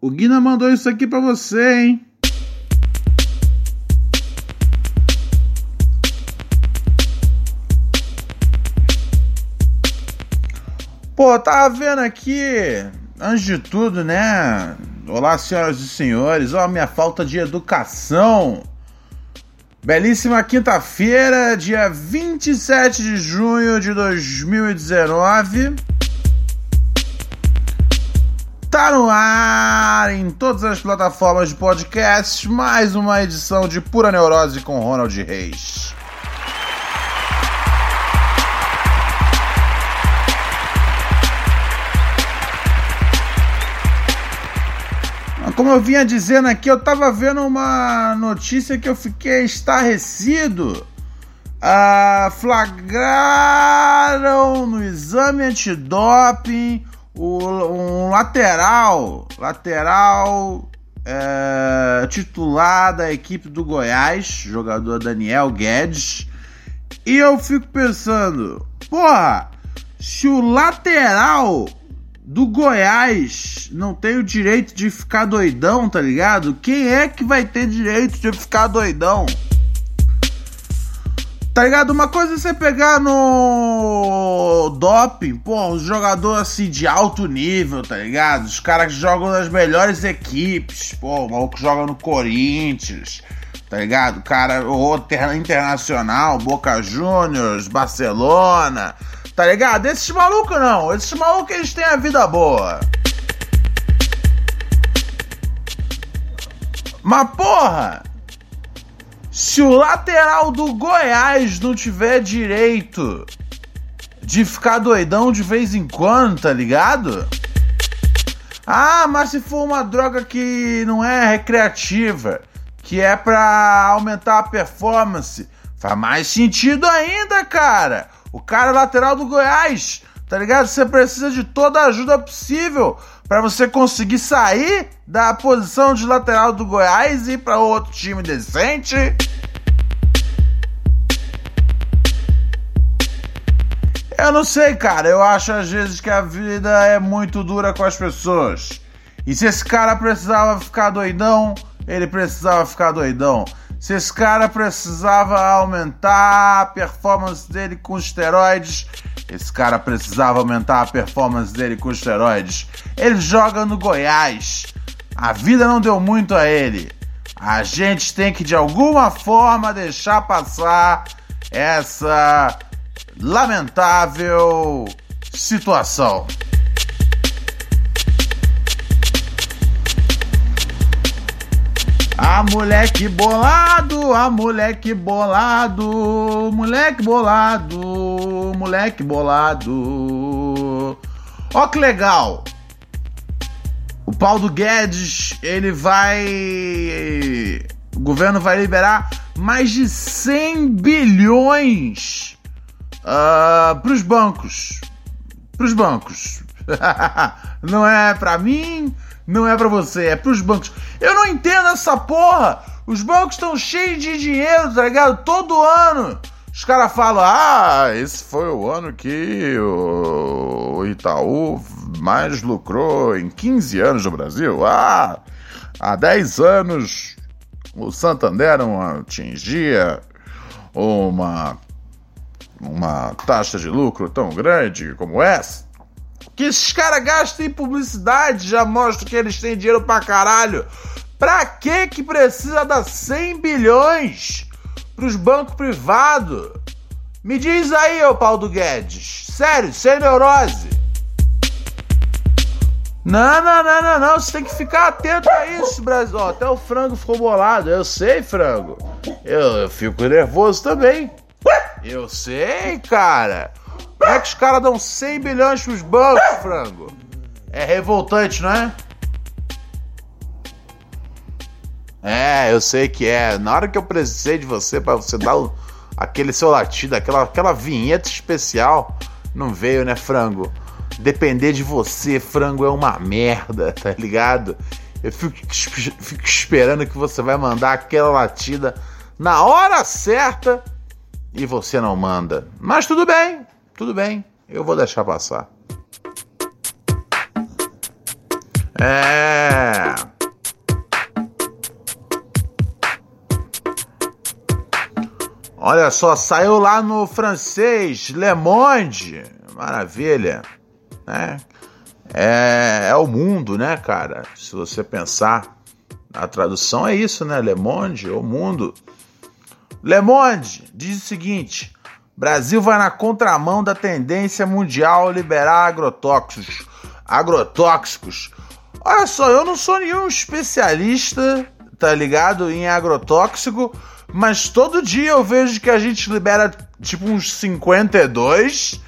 o Guina mandou isso aqui pra você, hein? Pô, tava vendo aqui, antes de tudo, né? Olá, senhoras e senhores, ó, minha falta de educação. Belíssima quinta-feira, dia 27 de junho de 2019. Tá no ar em todas as plataformas de podcast, mais uma edição de Pura Neurose com Ronald Reis. Como eu vinha dizendo aqui, eu tava vendo uma notícia que eu fiquei estarrecido. Ah, flagraram no exame antidoping o, um lateral, lateral é, titular da equipe do Goiás, jogador Daniel Guedes. E eu fico pensando, porra, se o lateral do Goiás não tem o direito de ficar doidão, tá ligado? Quem é que vai ter direito de ficar doidão? Tá ligado? Uma coisa é você pegar no doping, pô, um jogador assim de alto nível, tá ligado? Os caras que jogam nas melhores equipes, pô, o maluco joga no Corinthians, tá ligado? Cara, ou internacional, Boca Juniors, Barcelona, Tá ligado? Esses malucos não. Esses malucos eles têm a vida boa. Mas porra! Se o lateral do Goiás não tiver direito de ficar doidão de vez em quando, tá ligado? Ah, mas se for uma droga que não é recreativa, que é pra aumentar a performance, faz mais sentido ainda, cara. O cara lateral do Goiás, tá ligado? Você precisa de toda a ajuda possível para você conseguir sair da posição de lateral do Goiás e ir para outro time decente. Eu não sei, cara. Eu acho às vezes que a vida é muito dura com as pessoas. E se esse cara precisava ficar doidão, ele precisava ficar doidão se esse cara precisava aumentar a performance dele com esteroides, esse cara precisava aumentar a performance dele com esteroides. Ele joga no Goiás. A vida não deu muito a ele. A gente tem que de alguma forma deixar passar essa lamentável situação. A moleque bolado, a moleque bolado, moleque bolado, moleque bolado. Ó que legal. O Paulo Guedes, ele vai o governo vai liberar mais de 100 bilhões uh, ah, para os bancos. Para os bancos. Não é para mim, não é para você, é pros bancos. Eu não entendo essa porra. Os bancos estão cheios de dinheiro, tá ligado? Todo ano. Os caras falam: ah, esse foi o ano que o Itaú mais lucrou em 15 anos no Brasil. Ah, há 10 anos o Santander não atingia uma, uma taxa de lucro tão grande como essa que esses caras gastam em publicidade, já mostra que eles têm dinheiro pra caralho. Pra que que precisa dar 100 bilhões pros bancos privados? Me diz aí, ô Paulo Guedes. Sério, sem neurose. Não, não, não, não, não. Você tem que ficar atento a isso, Brasil. Ó, até o frango ficou bolado. Eu sei, frango. Eu, eu fico nervoso também. Eu sei, cara. Como é que os caras dão 100 bilhões pros bancos, frango? É revoltante, não é? É, eu sei que é. Na hora que eu precisei de você para você dar o, aquele seu latido, aquela, aquela vinheta especial, não veio, né, frango? Depender de você, frango, é uma merda, tá ligado? Eu fico, fico esperando que você vai mandar aquela latida na hora certa e você não manda. Mas tudo bem, tudo bem, eu vou deixar passar. É. Olha só, saiu lá no francês Le Monde, maravilha, né? É, é o mundo, né, cara? Se você pensar, a tradução é isso, né? Le Monde, o mundo. Le Monde diz o seguinte: Brasil vai na contramão da tendência mundial liberar agrotóxicos. Agrotóxicos. Olha só, eu não sou nenhum especialista, tá ligado, em agrotóxico, mas todo dia eu vejo que a gente libera tipo uns 52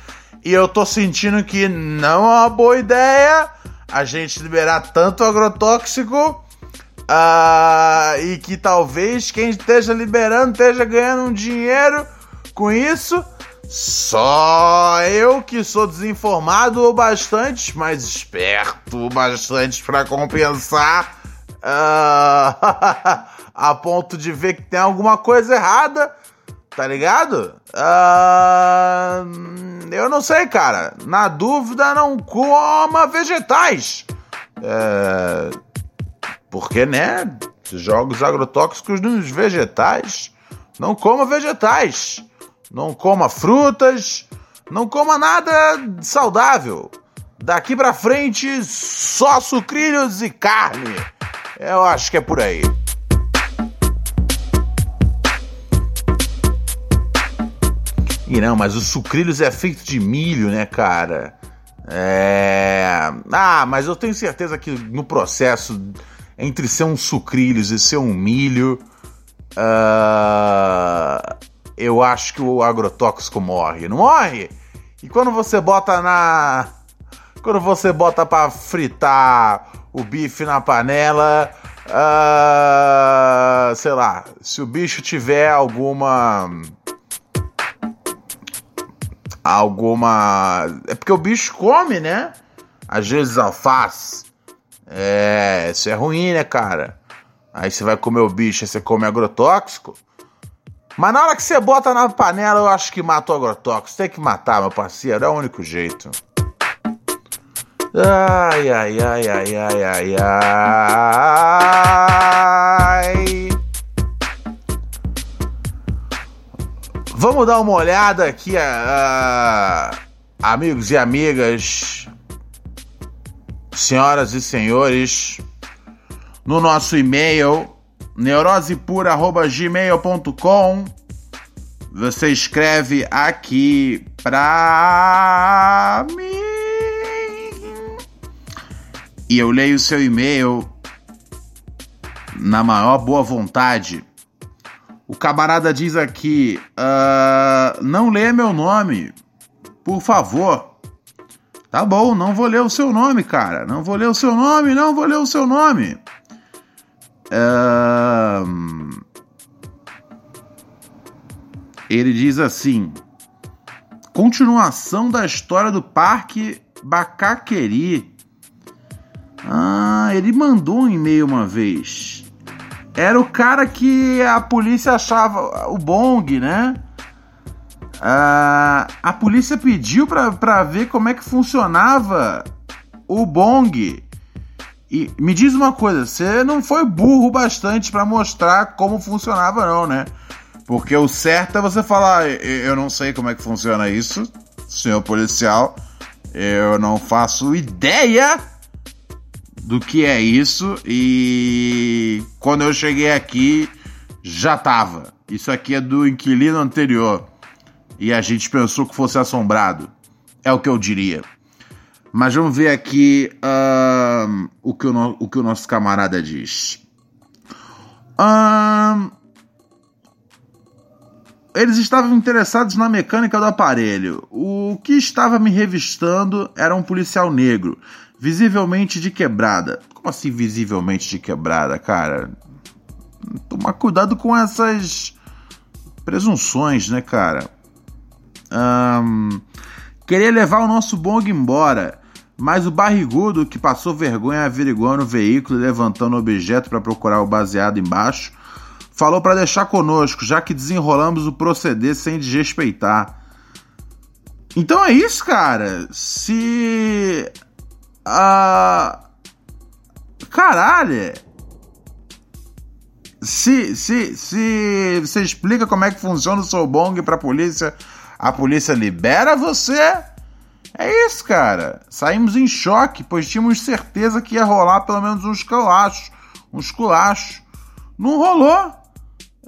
e eu tô sentindo que não é uma boa ideia a gente liberar tanto agrotóxico uh, e que talvez quem esteja liberando esteja ganhando um dinheiro com isso. Só eu que sou desinformado ou bastante mais esperto, bastante para compensar, uh, a ponto de ver que tem alguma coisa errada, tá ligado? Uh, eu não sei, cara. Na dúvida, não coma vegetais. É, porque, né? Jogos agrotóxicos nos vegetais. Não coma vegetais. Não coma frutas. Não coma nada saudável. Daqui pra frente, só sucrilhos e carne. Eu acho que é por aí. E não, mas o sucrilhos é feito de milho, né, cara? É. Ah, mas eu tenho certeza que no processo entre ser um sucrilhos e ser um milho, uh, eu acho que o agrotóxico morre. Não morre? E quando você bota na. Quando você bota para fritar o bife na panela, uh, sei lá, se o bicho tiver alguma alguma. É porque o bicho come, né? Às vezes alface. É, isso é ruim, né, cara? Aí você vai comer o bicho, aí você come agrotóxico. Mas na hora que você bota na panela, eu acho que mata o agrotóxico. Tem que matar, meu parceiro, é o único jeito. Ai, ai, ai, ai, ai, ai, ai. Vamos dar uma olhada aqui, uh, amigos e amigas, senhoras e senhores, no nosso e-mail neurosepura@gmail.com. Você escreve aqui pra mim e eu leio o seu e-mail na maior boa vontade o camarada diz aqui: uh, não lê meu nome, por favor. Tá bom, não vou ler o seu nome, cara. Não vou ler o seu nome, não vou ler o seu nome. Uh, ele diz assim: continuação da história do Parque Bacaqueri. Ah, ele mandou um e-mail uma vez. Era o cara que a polícia achava o Bong, né? Ah, a polícia pediu para ver como é que funcionava o Bong. E me diz uma coisa, você não foi burro bastante para mostrar como funcionava, não, né? Porque o certo é você falar: eu não sei como é que funciona isso, senhor policial, eu não faço ideia do que é isso e quando eu cheguei aqui já tava. Isso aqui é do inquilino anterior e a gente pensou que fosse assombrado. É o que eu diria. Mas vamos ver aqui o, que o, no, o que o nosso camarada diz. Eles estavam interessados na mecânica do aparelho. O que estava me revistando era um policial negro visivelmente de quebrada. Como assim visivelmente de quebrada, cara? tomar cuidado com essas presunções, né, cara? Um, queria levar o nosso bong embora, mas o barrigudo que passou vergonha averiguando o veículo e levantando o objeto para procurar o baseado embaixo, falou para deixar conosco, já que desenrolamos o proceder sem desrespeitar. Então é isso, cara. Se. Uh, caralho! Se, se, se você explica como é que funciona o seu bong pra polícia, a polícia libera você. É isso, cara. Saímos em choque, pois tínhamos certeza que ia rolar pelo menos uns colachos. Uns culachos. Não rolou.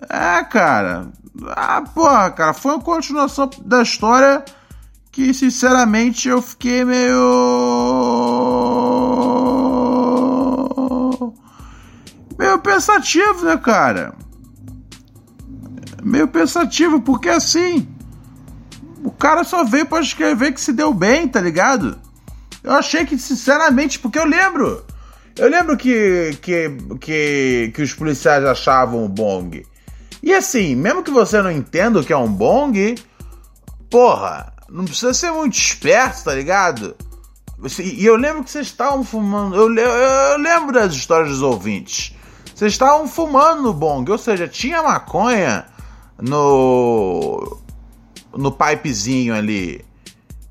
É, cara. Ah, porra, cara. Foi uma continuação da história que, sinceramente, eu fiquei meio. meio pensativo, né, cara? Meio pensativo, porque assim. O cara só veio pra escrever que se deu bem, tá ligado? Eu achei que, sinceramente, porque eu lembro. Eu lembro que, que, que, que os policiais achavam o bong. E assim, mesmo que você não entenda o que é um bong, porra, não precisa ser muito esperto, tá ligado? E eu lembro que vocês estavam fumando. Eu, eu, eu, lembro das histórias dos ouvintes. Vocês estavam fumando no bong, ou seja, tinha maconha no. No pipezinho ali.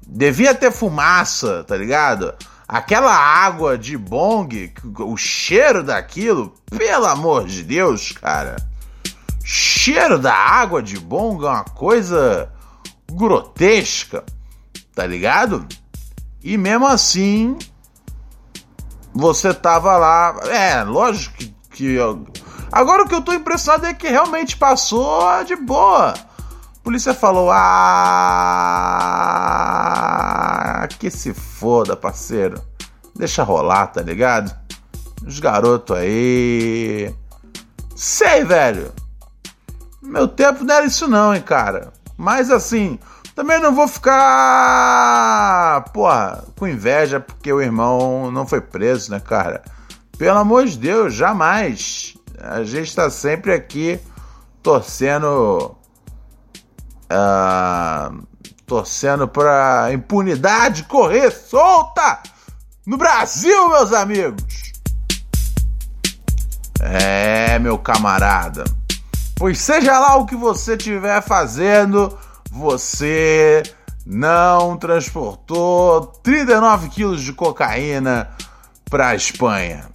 Devia ter fumaça, tá ligado? Aquela água de bong, o cheiro daquilo, pelo amor de Deus, cara. Cheiro da água de bong é uma coisa grotesca, tá ligado? E mesmo assim, você tava lá. É, lógico que. que agora o que eu tô impressionado é que realmente passou de boa. A polícia falou: Ah, que se foda, parceiro. Deixa rolar, tá ligado? Os garotos aí. Sei, velho. Meu tempo não era isso, não, hein, cara. Mas assim, também não vou ficar, porra, com inveja porque o irmão não foi preso, né, cara? Pelo amor de Deus, jamais. A gente tá sempre aqui torcendo. Uh, torcendo pra impunidade correr solta no Brasil, meus amigos. É, meu camarada. Pois seja lá o que você estiver fazendo, você não transportou 39 quilos de cocaína para a Espanha.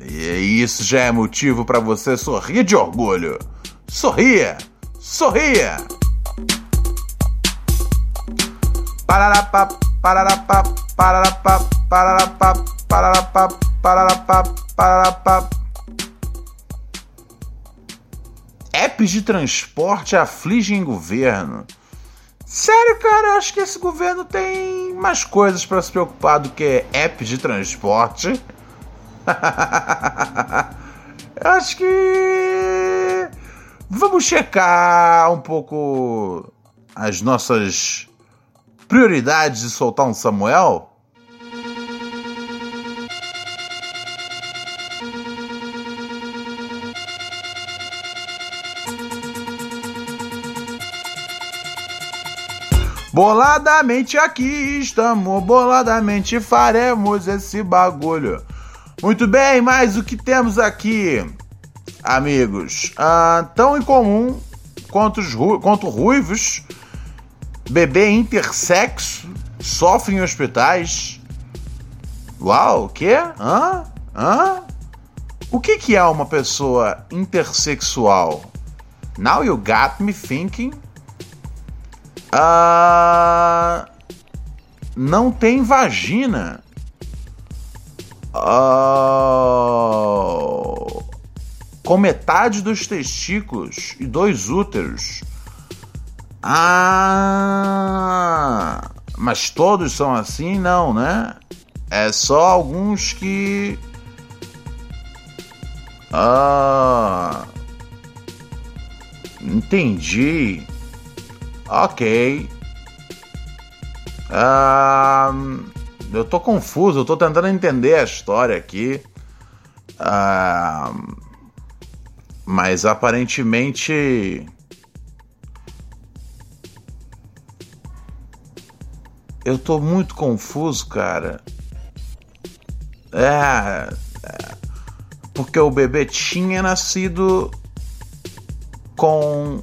E isso já é motivo para você sorrir de orgulho. Sorria! Sorria! Pararapá, pararapá, pararapá, pararapá, pararapá, pararapá, pararapá. Apps de transporte afligem governo. Sério, cara, eu acho que esse governo tem mais coisas para se preocupar do que app de transporte. eu acho que. Vamos checar um pouco as nossas prioridades e soltar um Samuel? Boladamente aqui estamos, boladamente faremos esse bagulho. Muito bem, mas o que temos aqui, amigos? Ah, tão incomum quanto, os ru quanto ruivos, bebê intersexo, sofre em hospitais. Uau, o quê? Hã? Hã? O que, que é uma pessoa intersexual? Now you got me thinking ah, não tem vagina. Ah, com metade dos testículos e dois úteros. Ah, mas todos são assim? Não, né? É só alguns que. Ah, entendi. Ok. Um, eu tô confuso, eu tô tentando entender a história aqui. Um, Mas aparentemente. Eu tô muito confuso, cara. É, é. Porque o bebê tinha nascido com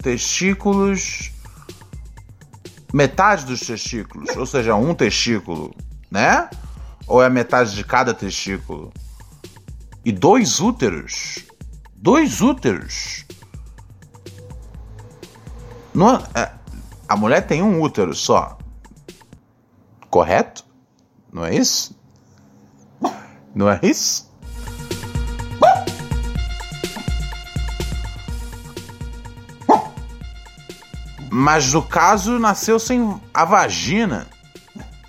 testículos. Metade dos testículos, ou seja, um testículo, né? Ou é metade de cada testículo? E dois úteros. Dois úteros. Não, é, a mulher tem um útero só. Correto? Não é isso? Não é isso? Mas no caso nasceu sem a vagina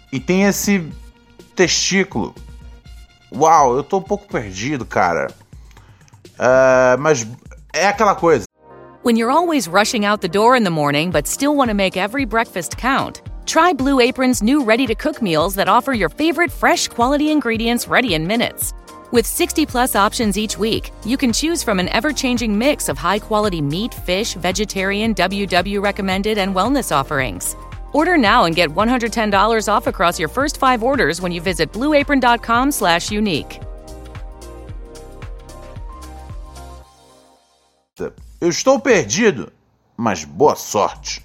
e tem esse testículo. Uau, eu tô um pouco perdido, cara. Uh, mas é aquela coisa. When you're always rushing out the door in the morning but still want to make every breakfast count, try Blue Apron's new ready to cook meals that offer your favorite fresh quality ingredients ready in minutes. With 60 plus options each week, you can choose from an ever changing mix of high quality meat, fish, vegetarian, WW recommended, and wellness offerings. Order now and get $110 off across your first five orders when you visit blueapron.com/slash unique. Eu estou perdido, mas boa sorte.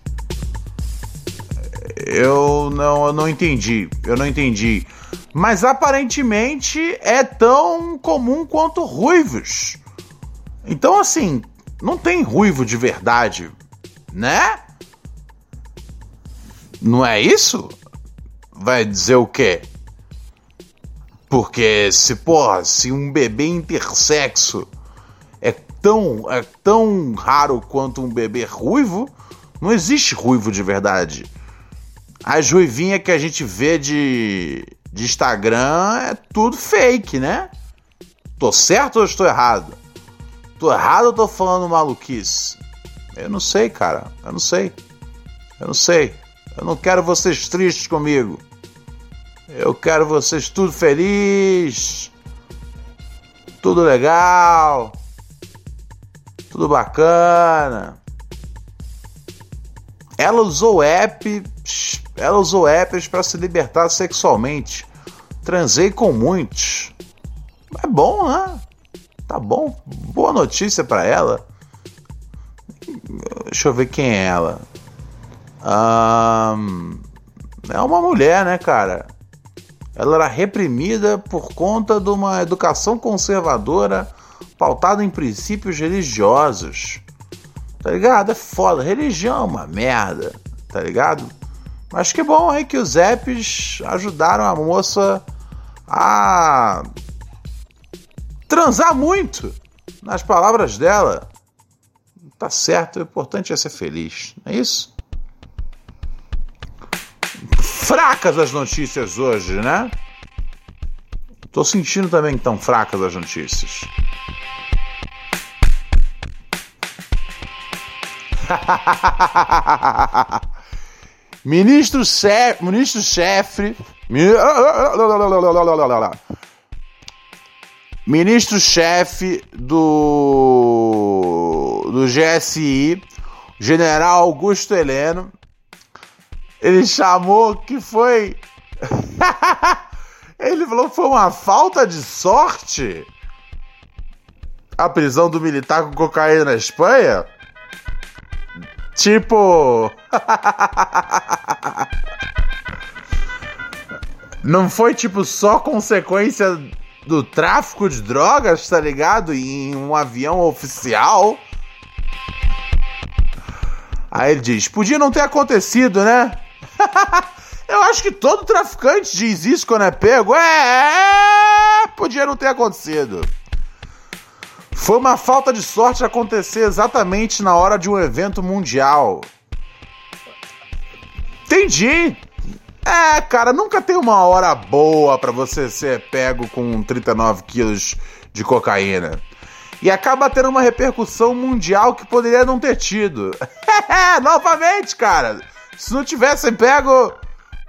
Eu não, eu não entendi. Eu não entendi mas aparentemente é tão comum quanto ruivos. Então, assim, não tem ruivo de verdade, né? Não é isso? Vai dizer o quê? Porque se, porra, se um bebê intersexo é tão, é tão raro quanto um bebê ruivo, não existe ruivo de verdade. As ruivinhas que a gente vê de de Instagram é tudo fake, né? Tô certo ou estou errado? Tô errado ou tô falando maluquice? Eu não sei, cara. Eu não sei. Eu não sei. Eu não quero vocês tristes comigo. Eu quero vocês tudo feliz. Tudo legal. Tudo bacana. Ela usou app ela usou apps para se libertar sexualmente. Transei com muitos. É bom, né? Tá bom. Boa notícia para ela. Deixa eu ver quem é ela. Um, é uma mulher, né, cara? Ela era reprimida por conta de uma educação conservadora pautada em princípios religiosos. Tá ligado? É foda. Religião é uma merda. Tá ligado? Mas que bom aí que os apps ajudaram a moça a transar muito, nas palavras dela. Tá certo, o importante é ser feliz, não é isso? Fracas as notícias hoje, né? Tô sentindo também que estão fracas as notícias. Ministro chefe, ministro chefe, ministro chefe do do GSI, General Augusto Heleno, ele chamou que foi ele falou que foi uma falta de sorte a prisão do militar com cocaína na Espanha. Tipo. Não foi tipo só consequência do tráfico de drogas, tá ligado? Em um avião oficial. Aí ele diz: podia não ter acontecido, né? Eu acho que todo traficante diz isso quando é pego. É, é podia não ter acontecido. Foi uma falta de sorte acontecer exatamente na hora de um evento mundial. Entendi. É, cara, nunca tem uma hora boa para você ser pego com 39 quilos de cocaína. E acaba tendo uma repercussão mundial que poderia não ter tido. Novamente, cara. Se não tivessem pego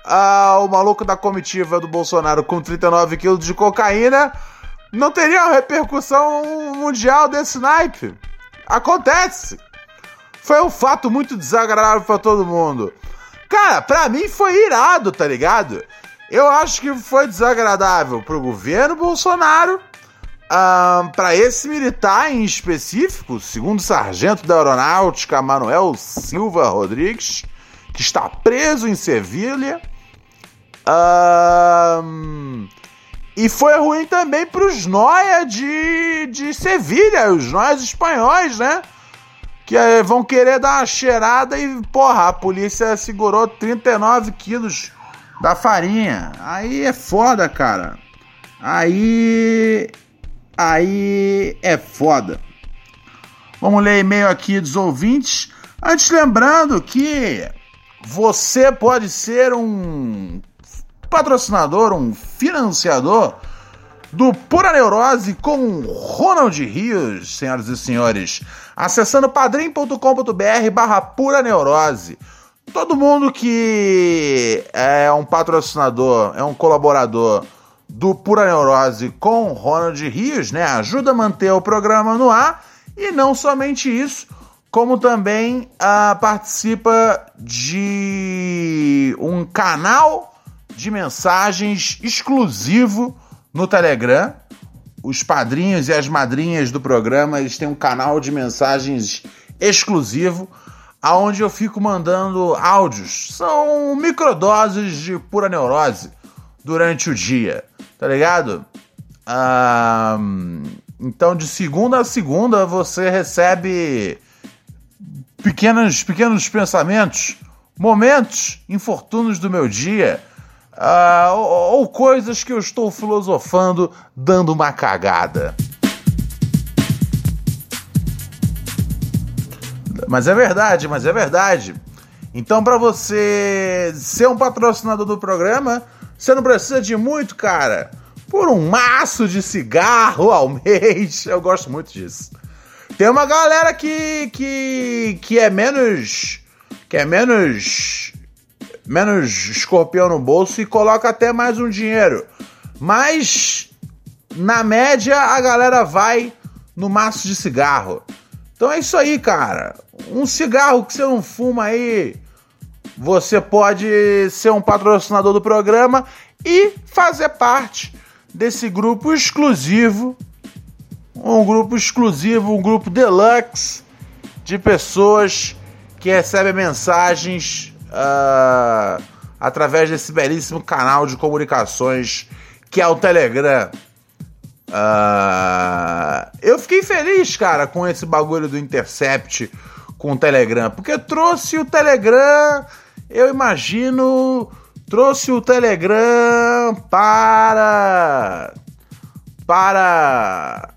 ah, o maluco da comitiva do Bolsonaro com 39 quilos de cocaína, não teria uma repercussão mundial desse naipe. Acontece. Foi um fato muito desagradável para todo mundo. Cara, pra mim foi irado, tá ligado? Eu acho que foi desagradável pro governo Bolsonaro, um, para esse militar em específico, segundo sargento da aeronáutica Manuel Silva Rodrigues, que está preso em Sevilha. Um, e foi ruim também para os noia de, de Sevilha, os noias espanhóis, né? Que eh, vão querer dar uma cheirada e, porra, a polícia segurou 39 quilos da farinha. Aí é foda, cara. Aí. Aí é foda. Vamos ler e-mail aqui dos ouvintes. Antes, lembrando que você pode ser um patrocinador, um financiador do Pura Neurose com Ronald Rios, senhoras e senhores. Acessando padrim.com.br barra Pura Neurose. Todo mundo que é um patrocinador, é um colaborador do Pura Neurose com Ronald Rios, né? Ajuda a manter o programa no ar e não somente isso, como também uh, participa de um canal de mensagens exclusivo no Telegram. Os padrinhos e as madrinhas do programa eles têm um canal de mensagens exclusivo aonde eu fico mandando áudios. São microdoses de pura neurose durante o dia, tá ligado? Então, de segunda a segunda, você recebe pequenos, pequenos pensamentos, momentos, infortúnios do meu dia, ah, ou, ou coisas que eu estou filosofando, dando uma cagada. Mas é verdade, mas é verdade. Então, para você ser um patrocinador do programa, você não precisa de muito, cara. Por um maço de cigarro ao mês. Eu gosto muito disso. Tem uma galera que, que, que é menos. que é menos. Menos escorpião no bolso e coloca até mais um dinheiro. Mas, na média, a galera vai no maço de cigarro. Então é isso aí, cara. Um cigarro que você não fuma aí, você pode ser um patrocinador do programa e fazer parte desse grupo exclusivo, um grupo exclusivo, um grupo deluxe de pessoas que recebem mensagens uh, através desse belíssimo canal de comunicações que é o Telegram. Uh, eu fiquei feliz, cara, com esse bagulho do Intercept com o Telegram, porque trouxe o Telegram, eu imagino, trouxe o Telegram para para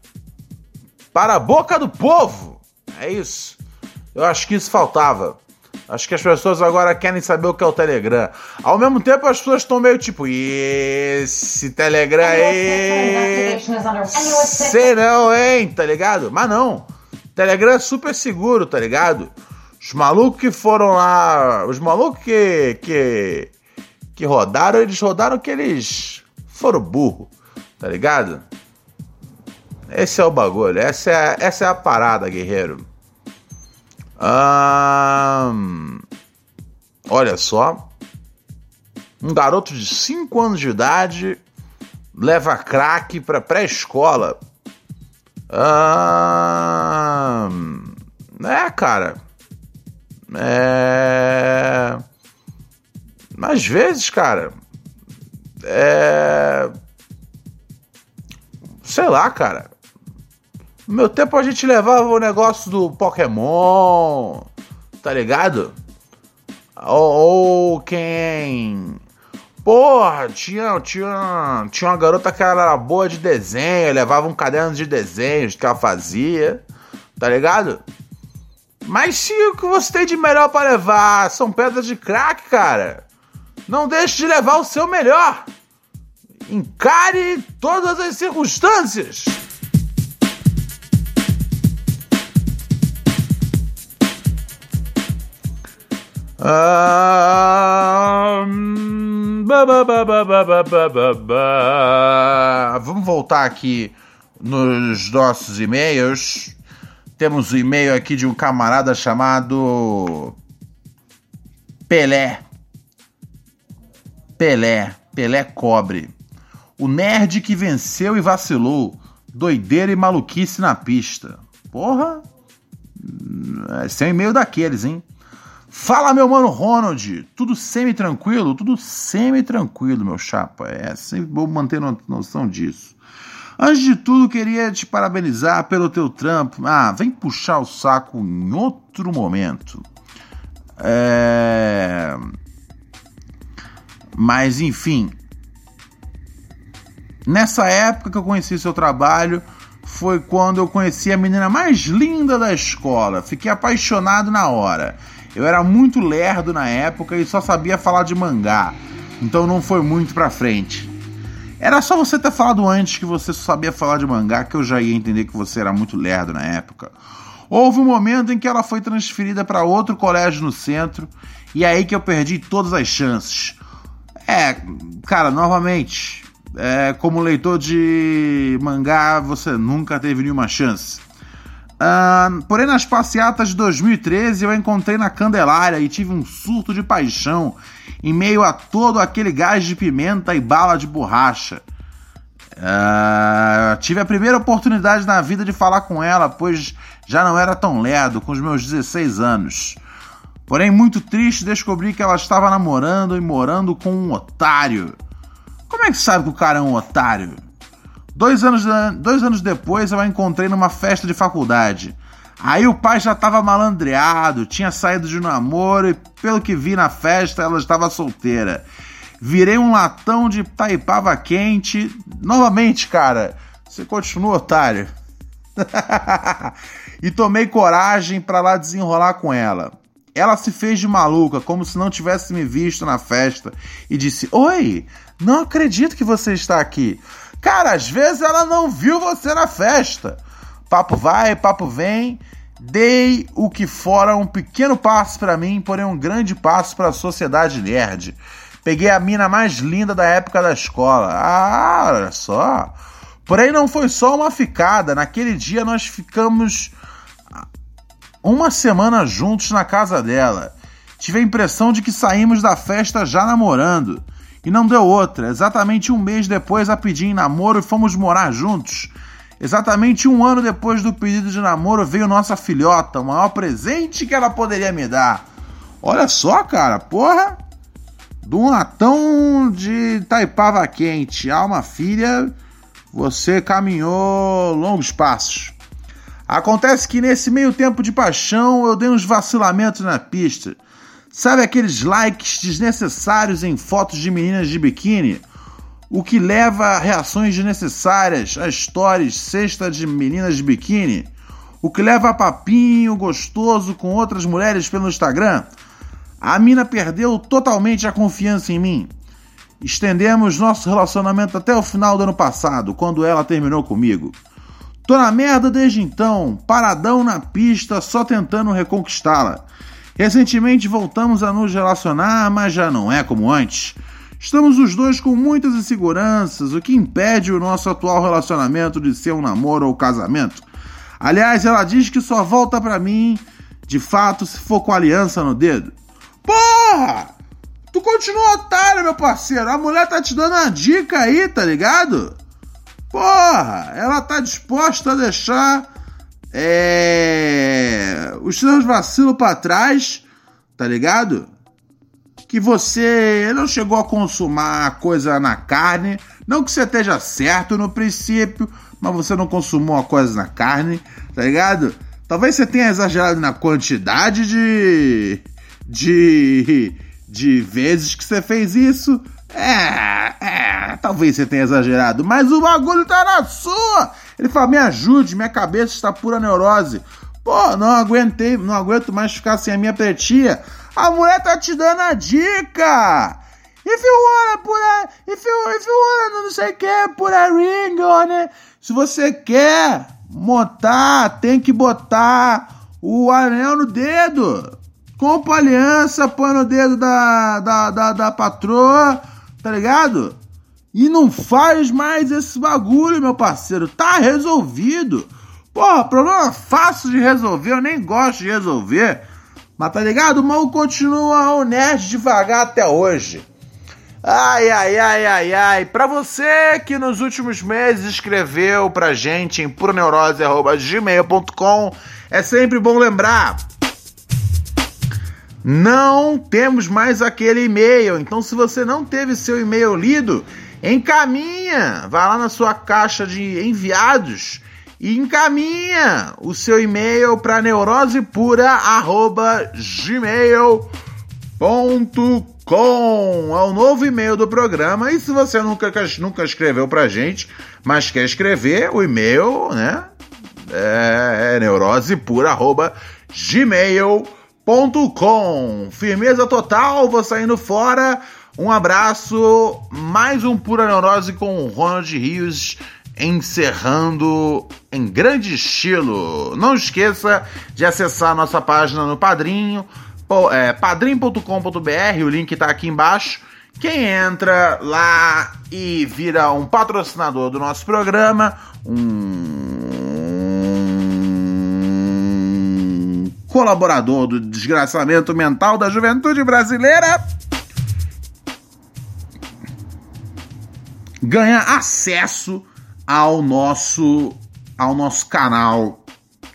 para a boca do povo. É isso. Eu acho que isso faltava. Acho que as pessoas agora querem saber o que é o Telegram. Ao mesmo tempo, as pessoas estão meio tipo, esse Telegram aí. Sei não, hein? Tá ligado? Mas não. Telegram é super seguro, tá ligado? Os malucos que foram lá. Os malucos que. que. que rodaram, eles rodaram que eles foram burro, tá ligado? Esse é o bagulho, essa é, essa é a parada, guerreiro. Hum, olha só. Um garoto de 5 anos de idade leva crack para pré-escola. Hum, é, cara. É. Às vezes, cara. É. Sei lá, cara. No meu tempo a gente levava o negócio do Pokémon, tá ligado? Ou, ou quem. Porra, tinha, tinha, tinha uma garota que era boa de desenho, levava um caderno de desenhos que ela fazia, tá ligado? Mas se o que você tem de melhor para levar são pedras de crack, cara, não deixe de levar o seu melhor. Encare todas as circunstâncias. Vamos voltar aqui nos nossos e-mails. Temos o um e-mail aqui de um camarada chamado Pelé. Pelé, Pelé Cobre. O nerd que venceu e vacilou. Doideira e maluquice na pista. Porra! Esse é um e-mail daqueles, hein? Fala, meu mano Ronald! Tudo semi-tranquilo? Tudo semi-tranquilo, meu chapa. É, sempre vou manter noção disso. Antes de tudo, queria te parabenizar pelo teu trampo. Ah, vem puxar o saco em outro momento. É... Mas, enfim. Nessa época que eu conheci seu trabalho, foi quando eu conheci a menina mais linda da escola. Fiquei apaixonado na hora. Eu era muito lerdo na época e só sabia falar de mangá, então não foi muito pra frente. Era só você ter falado antes que você só sabia falar de mangá que eu já ia entender que você era muito lerdo na época. Houve um momento em que ela foi transferida para outro colégio no centro e é aí que eu perdi todas as chances. É, cara, novamente, é, como leitor de mangá, você nunca teve nenhuma chance. Porém, nas passeatas de 2013, eu encontrei na Candelária e tive um surto de paixão em meio a todo aquele gás de pimenta e bala de borracha. Uh, tive a primeira oportunidade na vida de falar com ela, pois já não era tão lerdo, com os meus 16 anos. Porém, muito triste, descobri que ela estava namorando e morando com um otário. Como é que sabe que o cara é um otário? Dois anos, dois anos depois eu a encontrei numa festa de faculdade. Aí o pai já estava malandreado, tinha saído de um namoro e, pelo que vi na festa, ela estava solteira. Virei um latão de taipava quente. Novamente, cara, você continua otário. e tomei coragem para lá desenrolar com ela. Ela se fez de maluca, como se não tivesse me visto na festa, e disse: Oi, não acredito que você está aqui. Cara, às vezes ela não viu você na festa. Papo vai, papo vem. Dei o que fora um pequeno passo para mim, porém um grande passo para a sociedade nerd. Peguei a mina mais linda da época da escola. Ah, olha só. Porém não foi só uma ficada. Naquele dia nós ficamos uma semana juntos na casa dela. Tive a impressão de que saímos da festa já namorando. E não deu outra. Exatamente um mês depois a pedi em namoro e fomos morar juntos. Exatamente um ano depois do pedido de namoro veio nossa filhota, o maior presente que ela poderia me dar. Olha só, cara, porra! De um latão de taipava quente, alma filha, você caminhou longos passos. Acontece que nesse meio tempo de paixão eu dei uns vacilamentos na pista. Sabe aqueles likes desnecessários em fotos de meninas de biquíni? O que leva a reações desnecessárias a stories cesta de meninas de biquíni? O que leva a papinho gostoso com outras mulheres pelo Instagram? A mina perdeu totalmente a confiança em mim. Estendemos nosso relacionamento até o final do ano passado, quando ela terminou comigo. Tô na merda desde então, paradão na pista, só tentando reconquistá-la. Recentemente voltamos a nos relacionar, mas já não é como antes. Estamos os dois com muitas inseguranças, o que impede o nosso atual relacionamento de ser um namoro ou casamento. Aliás, ela diz que só volta pra mim, de fato, se for com aliança no dedo. Porra! Tu continua otário, meu parceiro. A mulher tá te dando uma dica aí, tá ligado? Porra! Ela tá disposta a deixar é, os seus vacilos para trás, tá ligado? Que você não chegou a consumar coisa na carne, não que você esteja certo no princípio, mas você não consumou a coisa na carne, tá ligado? Talvez você tenha exagerado na quantidade de de de vezes que você fez isso. É, é, talvez você tenha exagerado, mas o bagulho tá na sua. Ele fala: me ajude, minha cabeça está pura neurose. Pô, não aguentei, não aguento mais ficar sem a minha pretinha. A mulher tá te dando a dica. If you wanna put a, if you, if you wanna, não sei o que, put a ring on it. Se você quer montar, tem que botar o anel no dedo. Compra aliança, põe no dedo da, da, da, da patroa, tá ligado? E não faz mais esse bagulho, meu parceiro. Tá resolvido. Porra, problema fácil de resolver, eu nem gosto de resolver. Mas tá ligado? O mal continua o nerd devagar até hoje. Ai, ai, ai, ai, ai. Pra você que nos últimos meses escreveu pra gente em puroneurose.gmail.com, é sempre bom lembrar. Não temos mais aquele e-mail. Então, se você não teve seu e-mail lido, encaminha. Vai lá na sua caixa de enviados e encaminha o seu e-mail para neurosepura.gmail.com com é o novo e-mail do programa. E se você nunca, nunca escreveu pra gente, mas quer escrever, o e-mail, né? É, é neurosepura.gmail.com. Firmeza total, vou saindo fora. Um abraço, mais um Pura Neurose com o Ronald Rios encerrando em grande estilo. Não esqueça de acessar nossa página no Padrinho é, padrim.com.br, o link está aqui embaixo. Quem entra lá e vira um patrocinador do nosso programa, um colaborador do desgraçamento mental da juventude brasileira, ganha acesso ao nosso ao nosso canal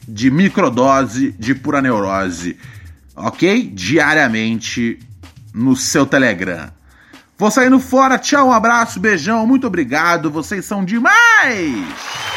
de microdose de pura neurose ok? Diariamente no seu Telegram. Vou saindo fora, tchau, um abraço, beijão, muito obrigado, vocês são demais!